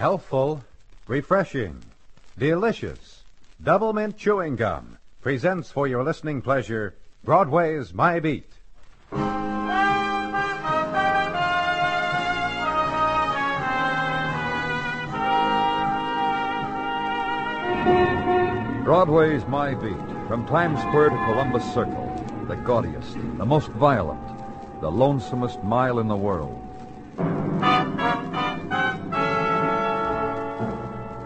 Healthful, refreshing, delicious. Double Mint Chewing Gum presents for your listening pleasure Broadway's My Beat. Broadway's My Beat, from Times Square to Columbus Circle, the gaudiest, the most violent, the lonesomest mile in the world.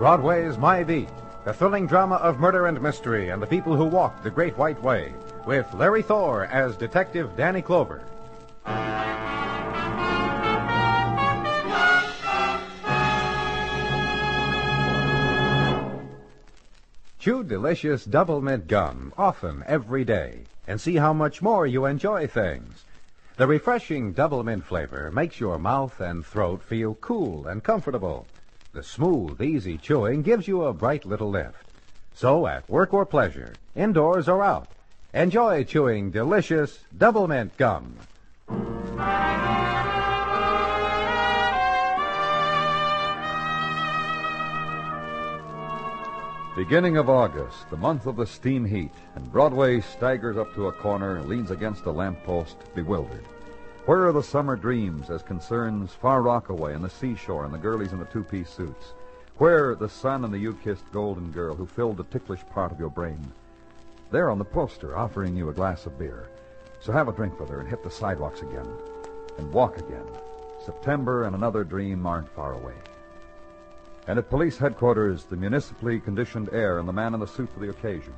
Broadway's My Beat, the thrilling drama of murder and mystery and the people who walk the Great White Way, with Larry Thor as Detective Danny Clover. Chew delicious double mint gum often every day and see how much more you enjoy things. The refreshing double mint flavor makes your mouth and throat feel cool and comfortable. The smooth, easy chewing gives you a bright little lift. So at work or pleasure, indoors or out, enjoy chewing delicious double mint gum. Beginning of August, the month of the steam heat, and Broadway staggers up to a corner leans against a lamppost, bewildered. Where are the summer dreams as concerns Far Rockaway and the seashore and the girlies in the two-piece suits? Where the sun and the you-kissed golden girl who filled the ticklish part of your brain? There on the poster offering you a glass of beer. So have a drink with her and hit the sidewalks again. And walk again. September and another dream aren't far away. And at police headquarters, the municipally conditioned air and the man in the suit for the occasion.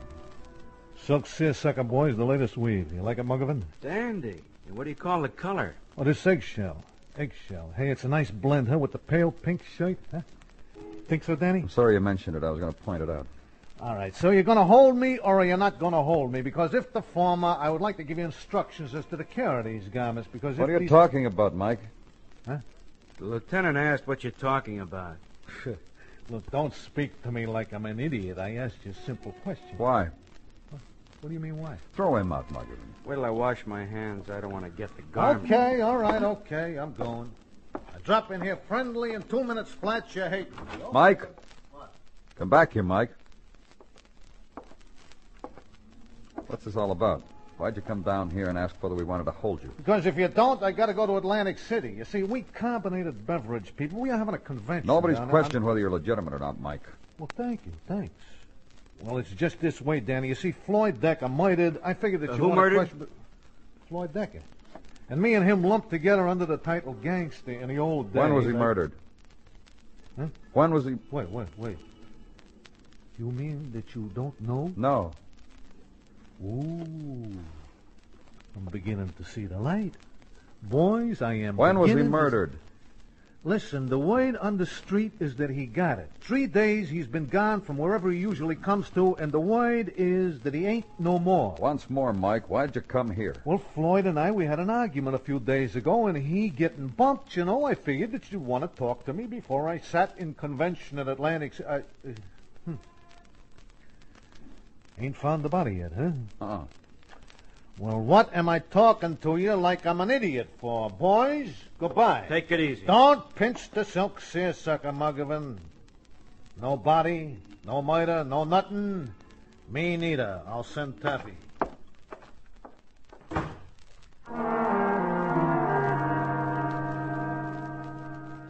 Silk seersucker, boys, the latest weave. You like it, Muggavan? Dandy. What do you call the color? Oh, this eggshell. Eggshell. Hey, it's a nice blend, huh, with the pale pink shirt, huh? Think so, Danny? I'm sorry you mentioned it. I was going to point it out. All right, so you're going to hold me or are you not going to hold me? Because if the former, I would like to give you instructions as to the care of these garments. Because What if are you these... talking about, Mike? Huh? The lieutenant asked what you're talking about. Look, don't speak to me like I'm an idiot. I asked you a simple question. Why? What do you mean, why? Throw him out, Muggavan. Wait till I wash my hands. I don't want to get the garment. Okay, all right, okay, I'm going. I drop in here friendly in two minutes flat. You hate me. Mike? What? Come back here, Mike. What's this all about? Why'd you come down here and ask whether we wanted to hold you? Because if you don't, I got to go to Atlantic City. You see, we carbonated beverage people. We are having a convention. Nobody's down questioned whether you're legitimate or not, Mike. Well, thank you, thanks. Well, it's just this way, Danny. You see, Floyd Decker murdered. I figured that Uh, you who wanna murdered? question- but- Floyd Decker. And me and him lumped together under the title gangster in the old days. When was he I- murdered? Huh? When was he? Wait, wait, wait. You mean that you don't know? No. Ooh. I'm beginning to see the light. Boys, I am When was he beginning to- murdered? Listen, the word on the street is that he got it. Three days he's been gone from wherever he usually comes to, and the word is that he ain't no more. Once more, Mike, why'd you come here? Well, Floyd and I, we had an argument a few days ago, and he getting bumped, you know. I figured that you'd want to talk to me before I sat in convention at Atlantic. Ci- I, uh, hmm. Ain't found the body yet, huh? Uh-uh. Well, what am I talking to you like I'm an idiot for? Boys, goodbye. Take it easy. Don't pinch the silk seersucker, Muggavan. No body, no murder, no nothing. Me neither. I'll send Taffy.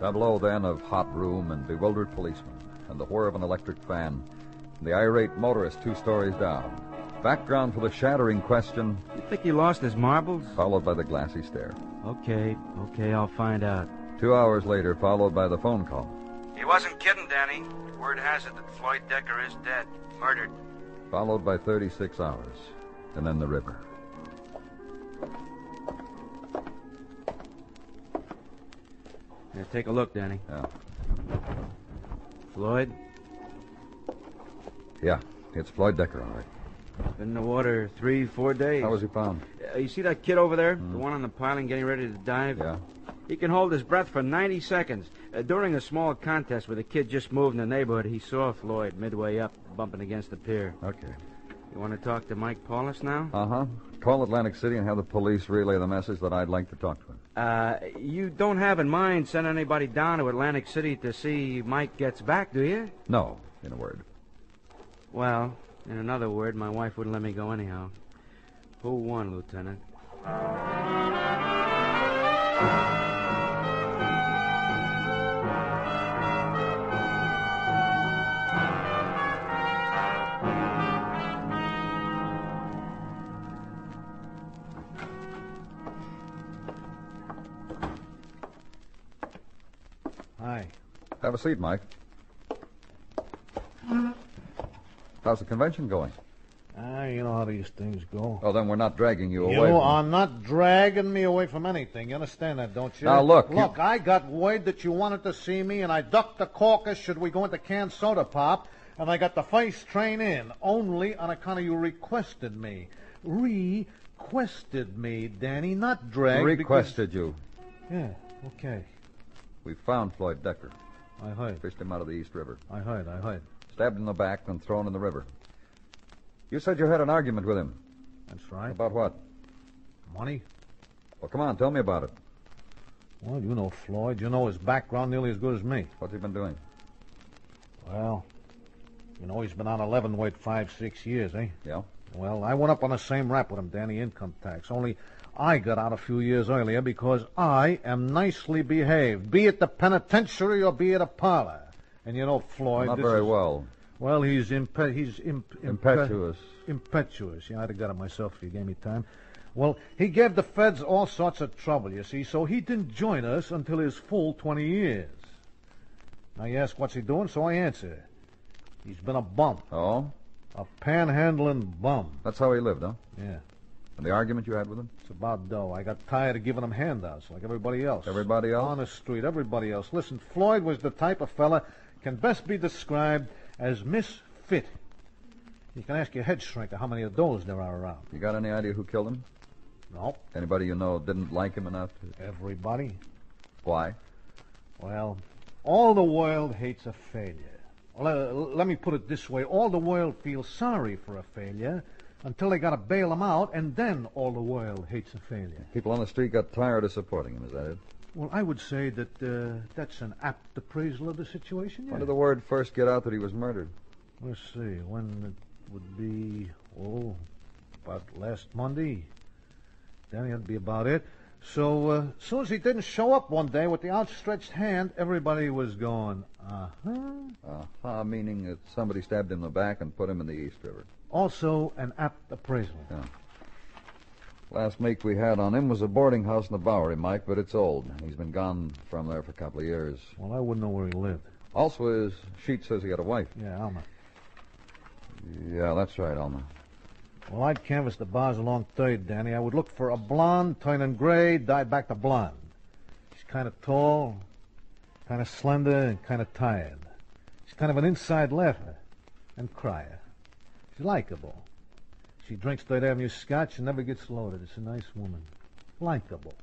Tableau then of hot room and bewildered policemen, and the whir of an electric fan, and the irate motorist two stories down. Background for the shattering question, You think he lost his marbles? followed by the glassy stare. Okay, okay, I'll find out. Two hours later, followed by the phone call, He wasn't kidding, Danny. Word has it that Floyd Decker is dead. Murdered. followed by 36 hours, and then the river. Yeah, take a look, Danny. Yeah. Floyd, Yeah, it's Floyd Decker, all right. Been in the water three, four days. How was he found? Uh, you see that kid over there? The one on the piling getting ready to dive? Yeah. He can hold his breath for 90 seconds. Uh, during a small contest where the kid just moved in the neighborhood, he saw Floyd midway up, bumping against the pier. Okay. You want to talk to Mike Paulus now? Uh huh. Call Atlantic City and have the police relay the message that I'd like to talk to him. Uh, you don't have in mind sending anybody down to Atlantic City to see Mike gets back, do you? No, in a word. Well, in another word, my wife wouldn't let me go anyhow. Who won, Lieutenant? Hi. Have a seat, Mike. How's the convention going? Ah, you know how these things go. Oh, then we're not dragging you, You away. from- are not dragging me away from anything. You understand that, don't you? Now, look, you- Look, I got word that you wanted to see me, and I ducked the caucus should we go into canned soda pop, and I got the first train in, only on account of you requested me. Requested me, Danny, not dragged. Requested you. Yeah, okay. We found Floyd Decker. I heard. Fished him out of the East River. I heard. I heard. Stabbed in the back, and thrown in the river. You said you had an argument with him. That's right. About what? Money? Well, come on, tell me about it. Well, you know Floyd. You know his background nearly as good as me. What's he been doing? Well, you know he's been on 11 weight five, six years, eh? Yeah? Well, I went up on the same rap with him, Danny, income tax. Only I got out a few years earlier because I am nicely behaved, be it the penitentiary or be it a parlor. And you know, Floyd. Not very is- well. Well, he's impe- he's imp- impe- Impetuous. impetuous. Yeah, I'd have got it myself if you gave me time. Well, he gave the feds all sorts of trouble, you see, so he didn't join us until his full 20 years. Now you ask what's he doing, so I answer. He's been a bum, Oh? a panhandling bum. That's how he lived, huh? Yeah. And the argument you had with him? It's about dough. I got tired of giving him handouts like everybody else. Everybody else? On the street, everybody else. Listen, Floyd was the type of fella can best be described as misfit. You can ask your head shrinker how many of those there are around. You got any idea who killed him? No, Anybody you know didn't like him enough to... everybody. Why? Well, all the world hates a failure. Well, uh, let me put it this way. All the world feels sorry for a failure until they got to bail him out, and then all the world hates a failure. People on the street got tired of supporting him, is that it? Well, I would say that uh, that's an apt appraisal of the situation. When did the word first get out that he was murdered? Let's see. When it would be, oh, about last Monday. Then it'd be about it. So, uh, as soon as he didn't show up one day with the outstretched hand, everybody was going, uh huh. Uh-huh, meaning that somebody stabbed him in the back and put him in the East River. Also, an apt appraisal. Last make we had on him was a boarding house in the Bowery, Mike, but it's old. He's been gone from there for a couple of years. Well, I wouldn't know where he lived. Also, his sheet says he got a wife. Yeah, Alma. Yeah, that's right, Alma. Well, I'd canvass the bars along Third, Danny. I would look for a blonde, turning gray, dyed back to blonde. She's kind of tall. Kind of slender and kind of tired. She's kind of an inside laugher and crier. She's likable. She drinks Third Avenue scotch and never gets loaded. It's a nice woman. Likable.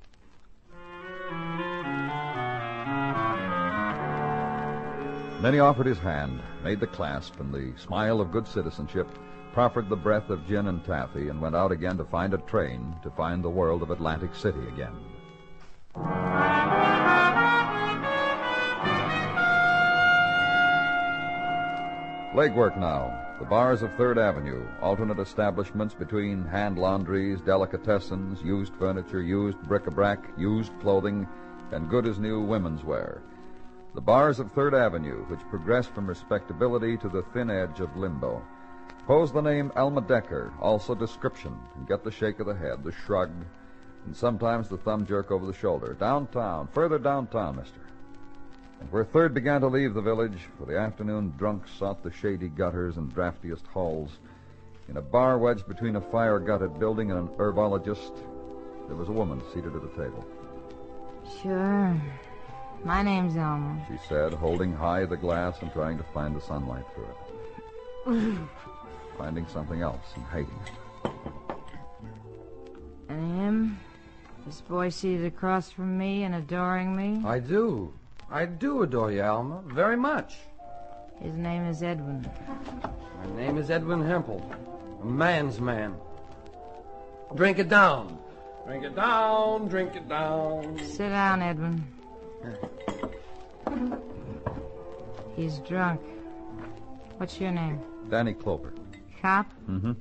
Then he offered his hand, made the clasp, and the smile of good citizenship, proffered the breath of gin and taffy, and went out again to find a train to find the world of Atlantic City again. Legwork now. The bars of Third Avenue, alternate establishments between hand laundries, delicatessens, used furniture, used bric-a-brac, used clothing, and good as new women's wear. The bars of Third Avenue, which progress from respectability to the thin edge of limbo. Pose the name Alma Decker, also description, and get the shake of the head, the shrug, and sometimes the thumb jerk over the shoulder. Downtown, further downtown, mister. And where Third began to leave the village, for the afternoon drunks sought the shady gutters and draftiest halls, in a bar wedged between a fire-gutted building and an herbologist, there was a woman seated at a table. Sure. My name's Alma. She said, holding high the glass and trying to find the sunlight through it. Finding something else and hating it. And him? This boy seated across from me and adoring me? I do. I do adore you, Alma, very much. His name is Edwin. My name is Edwin Hempel, a man's man. Drink it down. Drink it down, drink it down. Sit down, Edwin. He's drunk. What's your name? Danny Clover. Cop? Mm-hmm.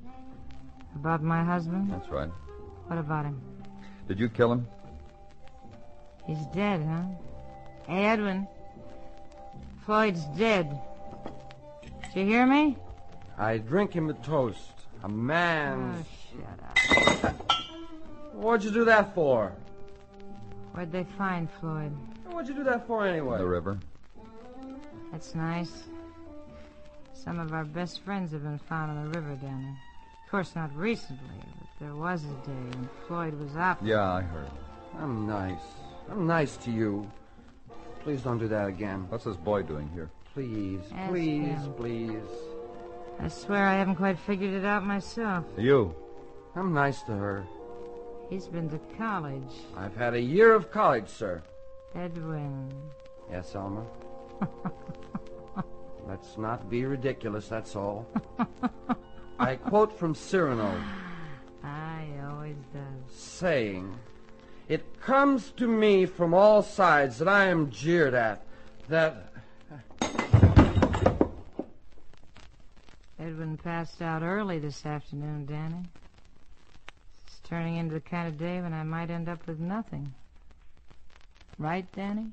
About my husband? That's right. What about him? Did you kill him? He's dead, huh? Hey, Edwin. Floyd's dead. Did you hear me? I drink him a toast. A Oh, shut up. What'd you do that for? Where'd they find Floyd? What'd you do that for anyway? The river. That's nice. Some of our best friends have been found on the river down there. Of course, not recently, but there was a day when Floyd was up. Yeah, I heard. I'm nice. I'm nice to you. Please don't do that again. What's this boy doing here? Please, Ask please, him. please. I swear I haven't quite figured it out myself. You. I'm nice to her. He's been to college. I've had a year of college, sir. Edwin. Yes, Alma? Let's not be ridiculous, that's all. I quote from Cyrano, Ah, he always does. saying, It comes to me from all sides that I am jeered at, that. Edwin passed out early this afternoon, Danny. It's turning into the kind of day when I might end up with nothing. Right, Danny?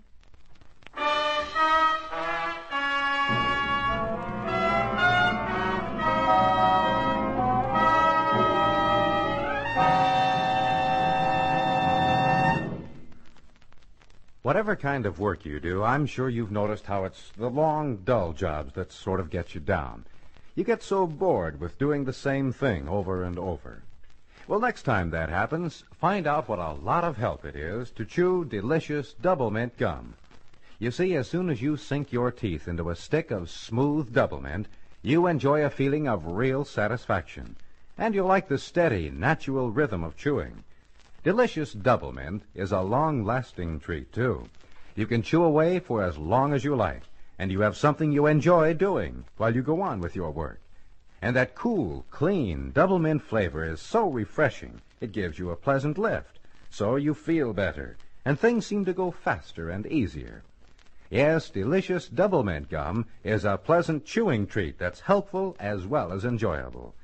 Whatever kind of work you do, I'm sure you've noticed how it's the long, dull jobs that sort of get you down. You get so bored with doing the same thing over and over. Well, next time that happens, find out what a lot of help it is to chew delicious double mint gum. You see, as soon as you sink your teeth into a stick of smooth double mint, you enjoy a feeling of real satisfaction. And you like the steady, natural rhythm of chewing. Delicious Double Mint is a long-lasting treat, too. You can chew away for as long as you like, and you have something you enjoy doing while you go on with your work. And that cool, clean Double Mint flavor is so refreshing, it gives you a pleasant lift. So you feel better, and things seem to go faster and easier. Yes, delicious Double Mint gum is a pleasant chewing treat that's helpful as well as enjoyable.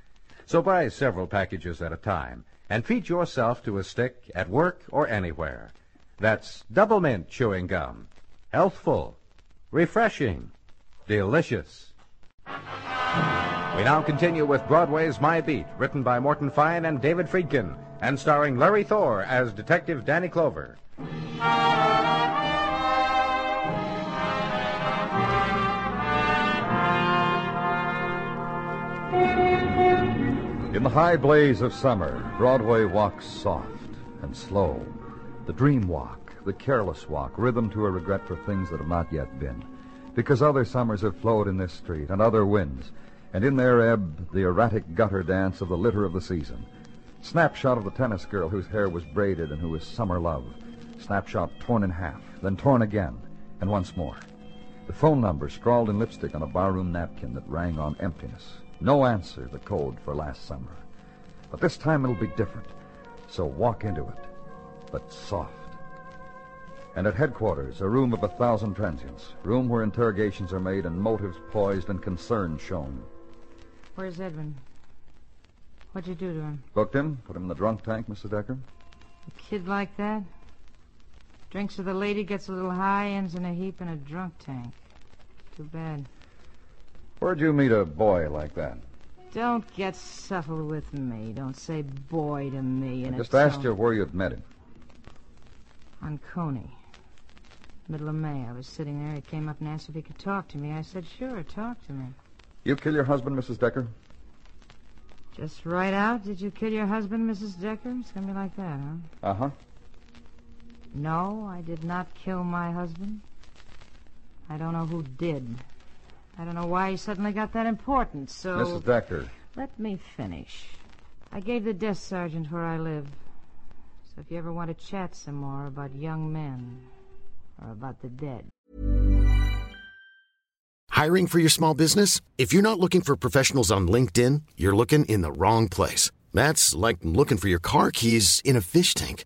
So buy several packages at a time and treat yourself to a stick at work or anywhere. That's Double Mint chewing gum. Healthful, refreshing, delicious. We now continue with Broadway's My Beat, written by Morton Fine and David Friedkin, and starring Larry Thor as Detective Danny Clover. In the high blaze of summer, Broadway walks soft and slow. The dream walk, the careless walk, rhythm to a regret for things that have not yet been. Because other summers have flowed in this street, and other winds, and in their ebb, the erratic gutter dance of the litter of the season. Snapshot of the tennis girl whose hair was braided and who was summer love. Snapshot torn in half, then torn again, and once more. The phone number scrawled in lipstick on a barroom napkin that rang on emptiness. No answer, the code for last summer. But this time it'll be different. So walk into it, but soft. And at headquarters, a room of a thousand transients, room where interrogations are made and motives poised and concern shown. Where's Edwin? What'd you do to him? Booked him, put him in the drunk tank, Mr. Decker. A kid like that? Drinks with a lady, gets a little high, ends in a heap in a drunk tank. Too bad. Where'd you meet a boy like that? Don't get subtle with me. Don't say boy to me. I just asked you where you'd met him. On Coney. Middle of May. I was sitting there. He came up and asked if he could talk to me. I said, sure, talk to me. You kill your husband, Mrs. Decker? Just right out? Did you kill your husband, Mrs. Decker? It's going to be like that, huh? Uh-huh. No, I did not kill my husband. I don't know who did. I don't know why he suddenly got that important, so... Mrs. Decker. Let me finish. I gave the desk sergeant where I live. So if you ever want to chat some more about young men or about the dead. Hiring for your small business? If you're not looking for professionals on LinkedIn, you're looking in the wrong place. That's like looking for your car keys in a fish tank.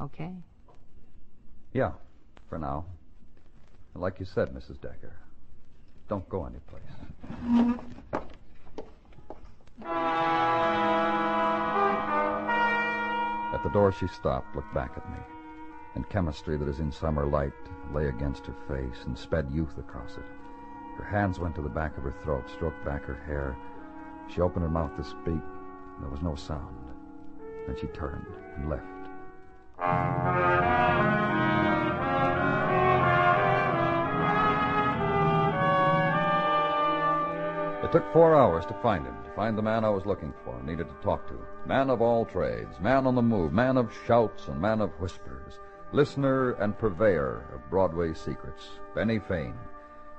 Okay? Yeah, for now. Like you said, Mrs. Decker, don't go anyplace. At the door, she stopped, looked back at me. And chemistry that is in summer light lay against her face and sped youth across it. Her hands went to the back of her throat, stroked back her hair. She opened her mouth to speak. There was no sound. Then she turned and left. It took four hours to find him, to find the man I was looking for, and needed to talk to. Man of all trades, man on the move, man of shouts and man of whispers, listener and purveyor of Broadway secrets. Benny Fane,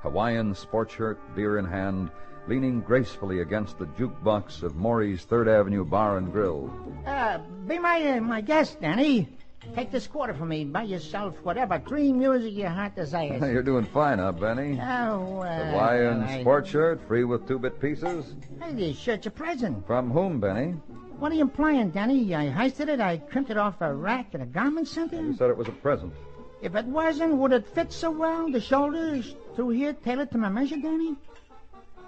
Hawaiian sport shirt, beer in hand, leaning gracefully against the jukebox of Maury's Third Avenue Bar and Grill. Uh, be my uh, my guest, Danny. Take this quarter from me. Buy yourself whatever dream music your heart desires. You're doing fine, huh, Benny? Oh, uh, Hawaiian I- sport shirt, free with two-bit pieces. Hey, this shirt's a present. From whom, Benny? What are you implying, Danny? I heisted it. I crimped it off a rack at a garment center. You said it was a present. If it wasn't, would it fit so well? The shoulders through here tailored to my measure, Danny?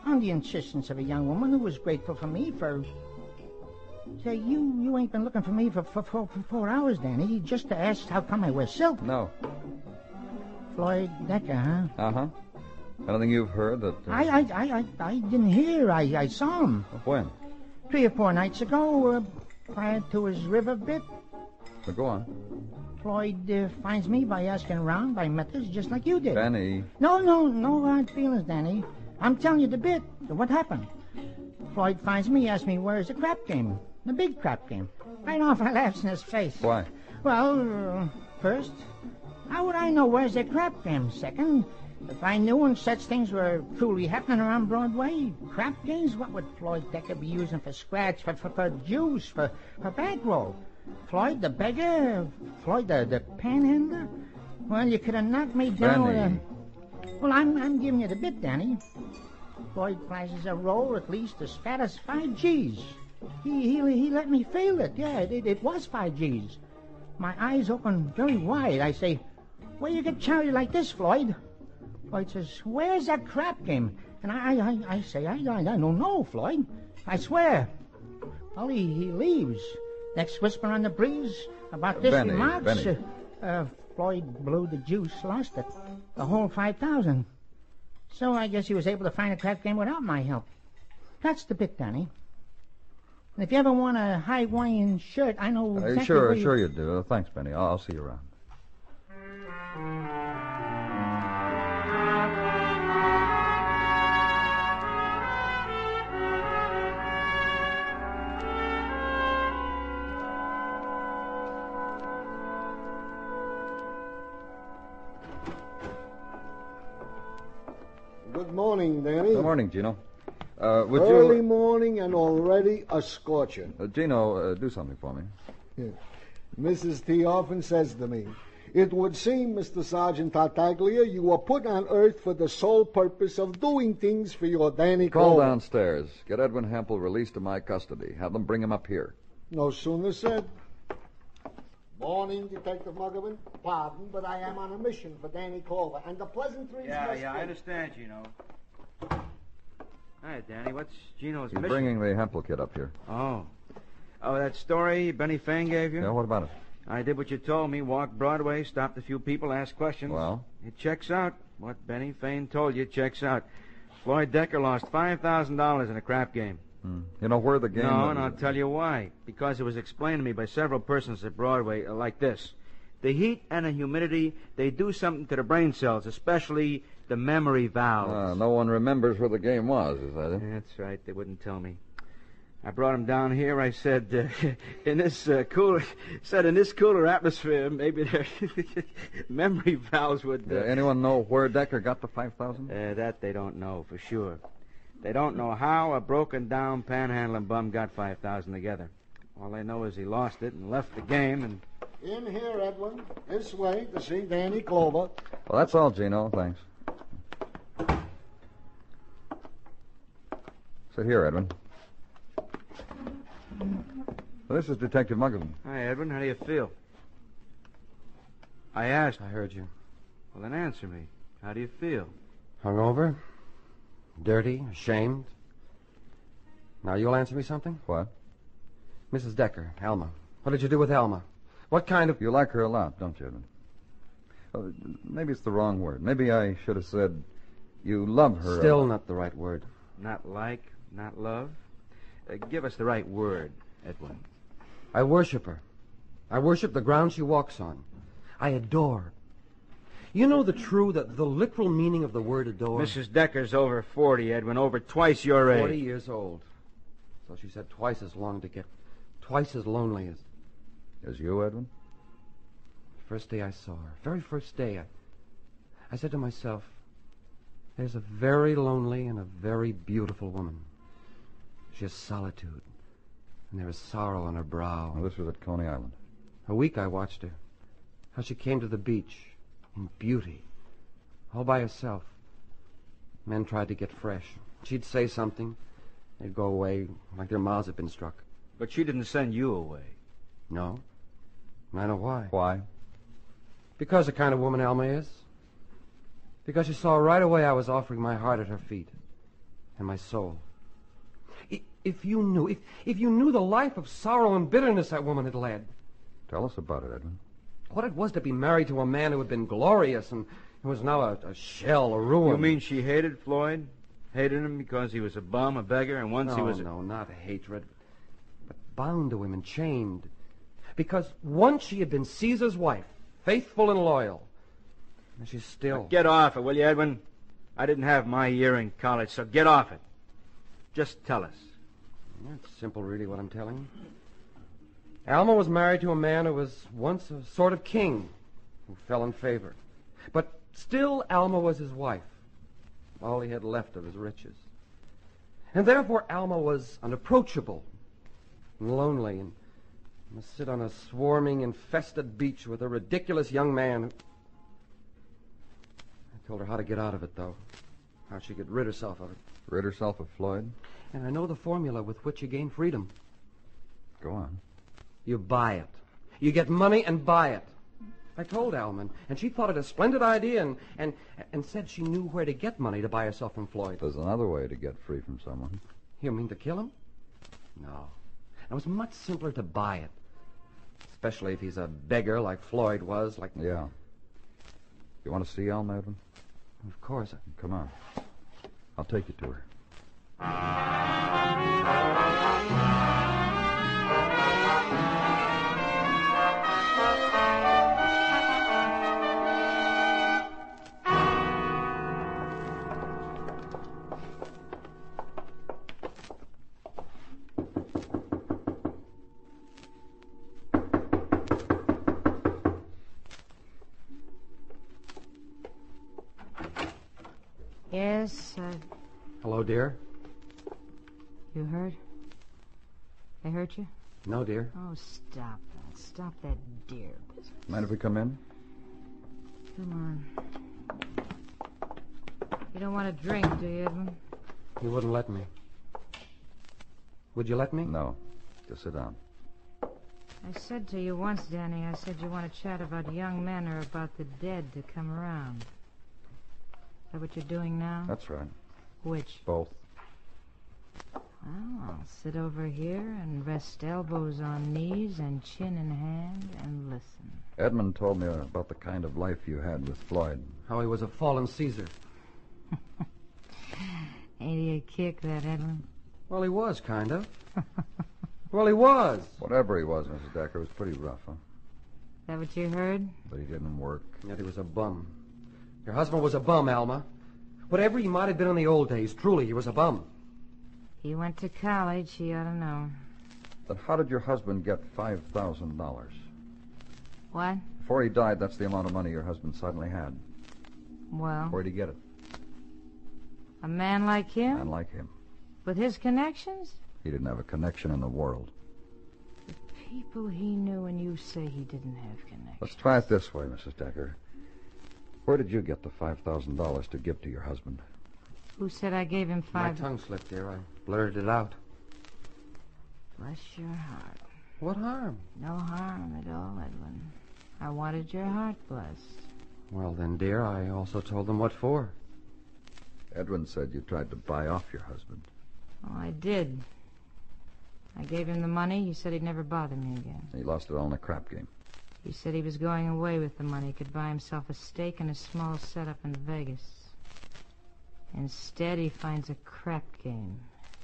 On the insistence of a young woman who was grateful for me for. Say, you you ain't been looking for me for, for, for, for four hours, Danny, You just to ask how come I wear silk. No. Floyd Decker, huh? Uh-huh. Anything you've heard that... uh, I, I, I, I, I didn't hear. I, I saw him When? three or four nights ago, uh, prior to his river bit. Well, go on. Floyd uh, finds me by asking around by methods just like you did. Danny. No, no, no hard feelings, Danny. I'm telling you the bit. What happened? Floyd finds me, asks me where's the crap game, the big crap game. Right off, I laughs in his face. Why? Well, uh, first, how would I know where's the crap game? Second, if I knew and such things were truly happening around Broadway, crap games, what would Floyd Decker be using for scratch, for, for, for juice, for, for bankroll? Floyd the beggar? Floyd the, the panhandler? Well, you could have knocked me down with a... Well, I'm, I'm giving you the bit, Danny. Floyd flashes a roll at least as fat as five G's. He, he, he let me feel it. Yeah, it, it was five G's. My eyes open very wide. I say, where you get charity like this, Floyd? Floyd says, where's that crap game? And I, I, I say, I, I, I don't know, Floyd. I swear. Well, he, he leaves. Next whisper on the breeze about this Benny, remarks. Benny. Uh, uh, Floyd blew the juice, lost it. The whole 5,000. So I guess he was able to find a crap game without my help. That's the bit, Danny. And if you ever want a Hawaiian shirt, I know Uh, exactly sure, where you- sure you do. Uh, thanks, Benny. I'll, I'll see you around. Good morning, Danny. Good morning, Gino. Uh, would Early you... morning and already a scorcher. Uh, Gino, uh, do something for me. Mrs. T often says to me, It would seem, Mr. Sergeant Tartaglia, you were put on earth for the sole purpose of doing things for your Danny Call Cole. downstairs. Get Edwin Hempel released to my custody. Have them bring him up here. No sooner said. Morning, Detective Muggavan. Pardon, but I am on a mission for Danny Clover, and the pleasantries Yeah, must yeah, I wait. understand, Hi, Danny. What's Gino's He's mission? bringing the Hempel kid up here. Oh. Oh, that story Benny Fane gave you? Yeah, what about it? I did what you told me. Walked Broadway, stopped a few people, asked questions. Well? It checks out. What Benny Fane told you checks out. Floyd Decker lost $5,000 in a crap game. Hmm. You know where the game no, was? and I'll tell you why. Because it was explained to me by several persons at Broadway uh, like this. The heat and the humidity, they do something to the brain cells, especially the memory valves. Ah, no one remembers where the game was, is that it? That's right. They wouldn't tell me. I brought him down here. I said, uh, in this uh, cooler, said in this cooler atmosphere, maybe their memory valves would. Uh, Yeah, anyone know where Decker got the 5000 uh, that they don't know for sure. They don't know how a broken down panhandling bum got five thousand together. All they know is he lost it and left the game, and In here, Edwin. This way to see Danny Clover. Well, that's all, Gino. Thanks. Sit here, Edwin. Well, this is Detective Muggavan. hi, Edwin. How do you feel? I asked. I heard you. Well, then answer me. How do you feel? Hungover? Dirty? Ashamed? Now you'll answer me something? What? Mrs. Decker, Alma. What did you do with Alma? What kind of. You like her a lot, don't you, Edwin? Uh, maybe it's the wrong word. Maybe I should have said you love her. Still lot. not the right word. Not like, not love. Uh, give us the right word, Edwin. I worship her. I worship the ground she walks on. I adore. You know the true, the, the literal meaning of the word adore? Mrs. Decker's over 40, Edwin, over twice your age. 40 years old. So she said twice as long to get, twice as lonely as. As you, Edwin? First day I saw her, very first day, I, I said to myself, there's a very lonely and a very beautiful woman. She has solitude, and there was sorrow on her brow. Well, this was at Coney Island. A week I watched her. How she came to the beach in beauty, all by herself. Men tried to get fresh. She'd say something. They'd go away like their mouths had been struck. But she didn't send you away. No. And I know why. Why? Because the kind of woman Alma is. Because she saw right away I was offering my heart at her feet. And my soul. I- If you knew, if, if you knew the life of sorrow and bitterness that woman had led, Tell us about it, Edwin. what it was to be married to a man who had been glorious and who was now a, a shell, a ruin. You mean she hated Floyd? Hated him because he was a bum, a beggar, and once no, he was. A... no, not hatred, but bound to him and chained. Because once she had been Caesar's wife, faithful and loyal, and she's still. Get off it, will you, Edwin? I didn't have my year in college, so get off it. Just tell us. It's simple, really, what I'm telling you. Alma was married to a man who was once a sort of king who fell in favor. But still, Alma was his wife, all he had left of his riches. And therefore, Alma was unapproachable and lonely and must sit on a swarming, infested beach with a ridiculous young man who. Told her how to get out of it, though. How she could rid herself of it. Rid herself of Floyd? And I know the formula with which you gain freedom. Go on. You buy it. You get money and buy it. I told Alman, and she thought it a splendid idea and, and, and said she knew where to get money to buy herself from Floyd. There's another way to get free from someone. You mean to kill him? No. It was much simpler to buy it. Especially if he's a beggar like Floyd was, like... Yeah. You want to see Alma, Edwin? Of course. Come on. I'll take you to her. No, dear. Oh, stop that. Stop that dear business. Mind if we come in? Come on. You don't want to drink, do you, Edwin? You wouldn't let me. Would you let me? No. Just sit down. I said to you once, Danny, I said you want to chat about young men or about the dead to come around. Is that what you're doing now? That's right. Which? Both. Well, I'll sit over here and rest elbows on knees and chin in hand and listen. Edmund told me about the kind of life you had with Floyd. How he was a fallen Caesar. Ain't he a kick, that Edmund? Well, he was, kind of. well, he was. Whatever he was, Mrs. Decker, was pretty rough, huh? Is that what you heard? But he didn't work. Yet he was a bum. Your husband was a bum, Alma. Whatever he might have been in the old days, truly, he was a bum. He went to college, he ought to know. Then how did your husband get $5,000? What? Before he died, that's the amount of money your husband suddenly had. Well, Where'd he get it? a man like him? A Man like him. With his connections? He didn't have a connection in the world. The people he knew, and you say he didn't have connections. Let's try it this way, Mrs. Decker. Where did you get the $5,000 to give to your husband? Who said I gave him five? My tongue slipped, dear. I blurted it out. Bless your heart. What harm? No harm at all, Edwin. I wanted your heart blessed. Well, then, dear, I also told them what for. Edwin said you tried to buy off your husband. Oh, I did. I gave him the money. He said he'd never bother me again. He lost it all in a crap game. He said he was going away with the money. He could buy himself a stake and a small setup in Vegas. Instead, he finds a crap game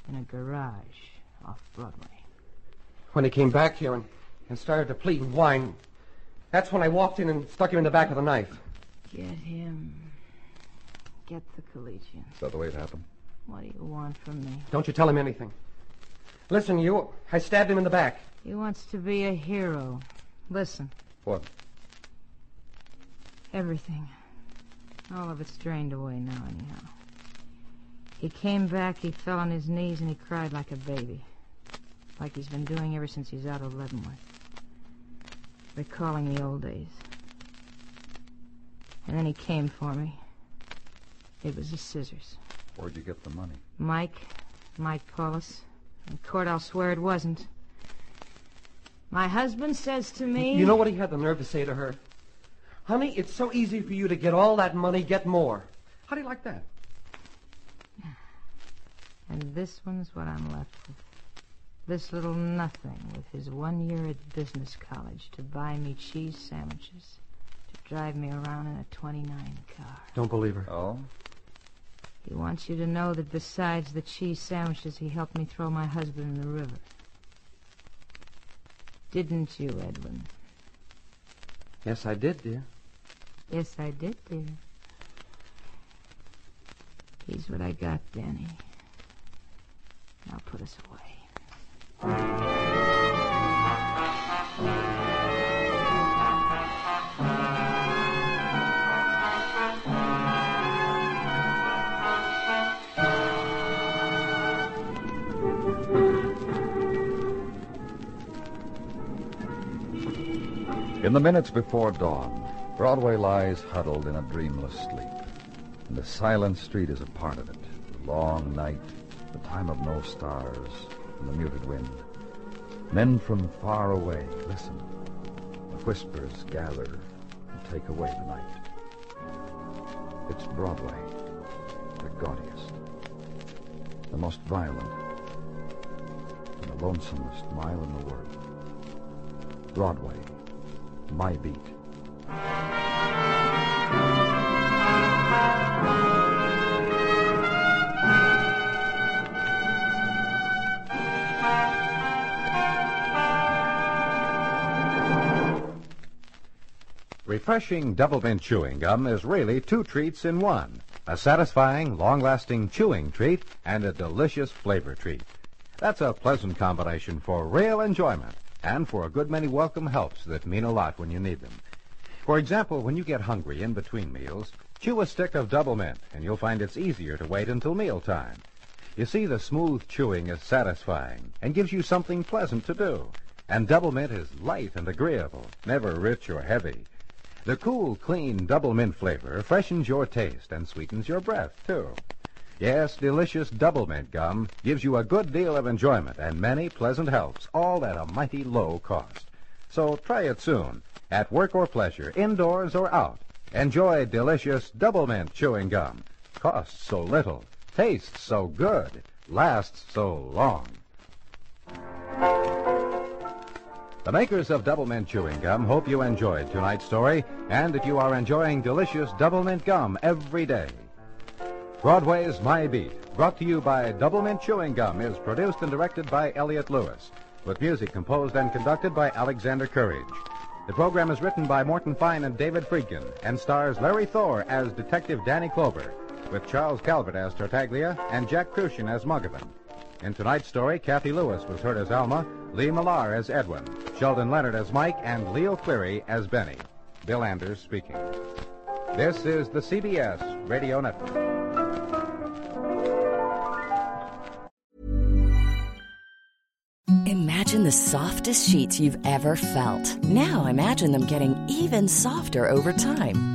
in a garage off Broadway. When he came back here and, and started to plead and whine, that's when I walked in and stuck him in the back of the knife. Get him. Get the collegian. Is that the way it happened? What do you want from me? Don't you tell him anything. Listen, you, I stabbed him in the back. He wants to be a hero. Listen, What? everything. All of it's drained away now, anyhow. He came back, he fell on his knees, and he cried like a baby. Like he's been doing ever since he's out of Leavenworth. Recalling the old days. And then he came for me. It was the scissors. Where'd you get the money? Mike, Mike Paulus. In court, I'll swear it wasn't. My husband says to me. You know what he had the nerve to say to her? Honey, it's so easy for you to get all that money, get more. How do you like that? And this one's what I'm left with. This little nothing with his one year at business college to buy me cheese sandwiches, to drive me around in a 29 car. Don't believe her. Oh? He wants you to know that besides the cheese sandwiches, he helped me throw my husband in the river. Didn't you, Edwin? Yes, I did, dear. Yes, I did, dear. He's what I got, Danny. Now put us away. In the minutes before dawn, Broadway lies huddled in a dreamless sleep. And the silent street is a part of it. The long night, the time of no stars, and the muted wind. Men from far away listen. The whispers gather and take away the night. It's Broadway, the gaudiest, the most violent, and the lonesomest mile in the world. Broadway, my beat. Refreshing Doublemint chewing gum is really two treats in one a satisfying, long lasting chewing treat and a delicious flavor treat. That's a pleasant combination for real enjoyment and for a good many welcome helps that mean a lot when you need them. For example, when you get hungry in between meals, chew a stick of Doublemint and you'll find it's easier to wait until mealtime. You see, the smooth chewing is satisfying and gives you something pleasant to do. And Doublemint is light and agreeable, never rich or heavy. The cool, clean Doublemint flavor freshens your taste and sweetens your breath, too. Yes, delicious Doublemint gum gives you a good deal of enjoyment and many pleasant helps, all at a mighty low cost. So try it soon, at work or pleasure, indoors or out. Enjoy delicious Doublemint chewing gum. Costs so little, tastes so good, lasts so long. The makers of Doublemint Chewing Gum hope you enjoyed tonight's story, and that you are enjoying delicious Doublemint Gum every day. Broadway's My Beat, brought to you by Doublemint Chewing Gum, is produced and directed by Elliott Lewis, with music composed and conducted by Alexander Courage. The program is written by Morton Fine and David Friedkin, and stars Larry Thor as Detective Danny Clover, with Charles Calvert as Tartaglia and Jack Kruschen as Muggavan. In tonight's story, Kathy Lewis was heard as Alma, Lee Millar as Edwin, Sheldon Leonard as Mike, and Leo Cleary as Benny. Bill Anders speaking. This is the CBS Radio Network. Imagine the softest sheets you've ever felt. Now imagine them getting even softer over time.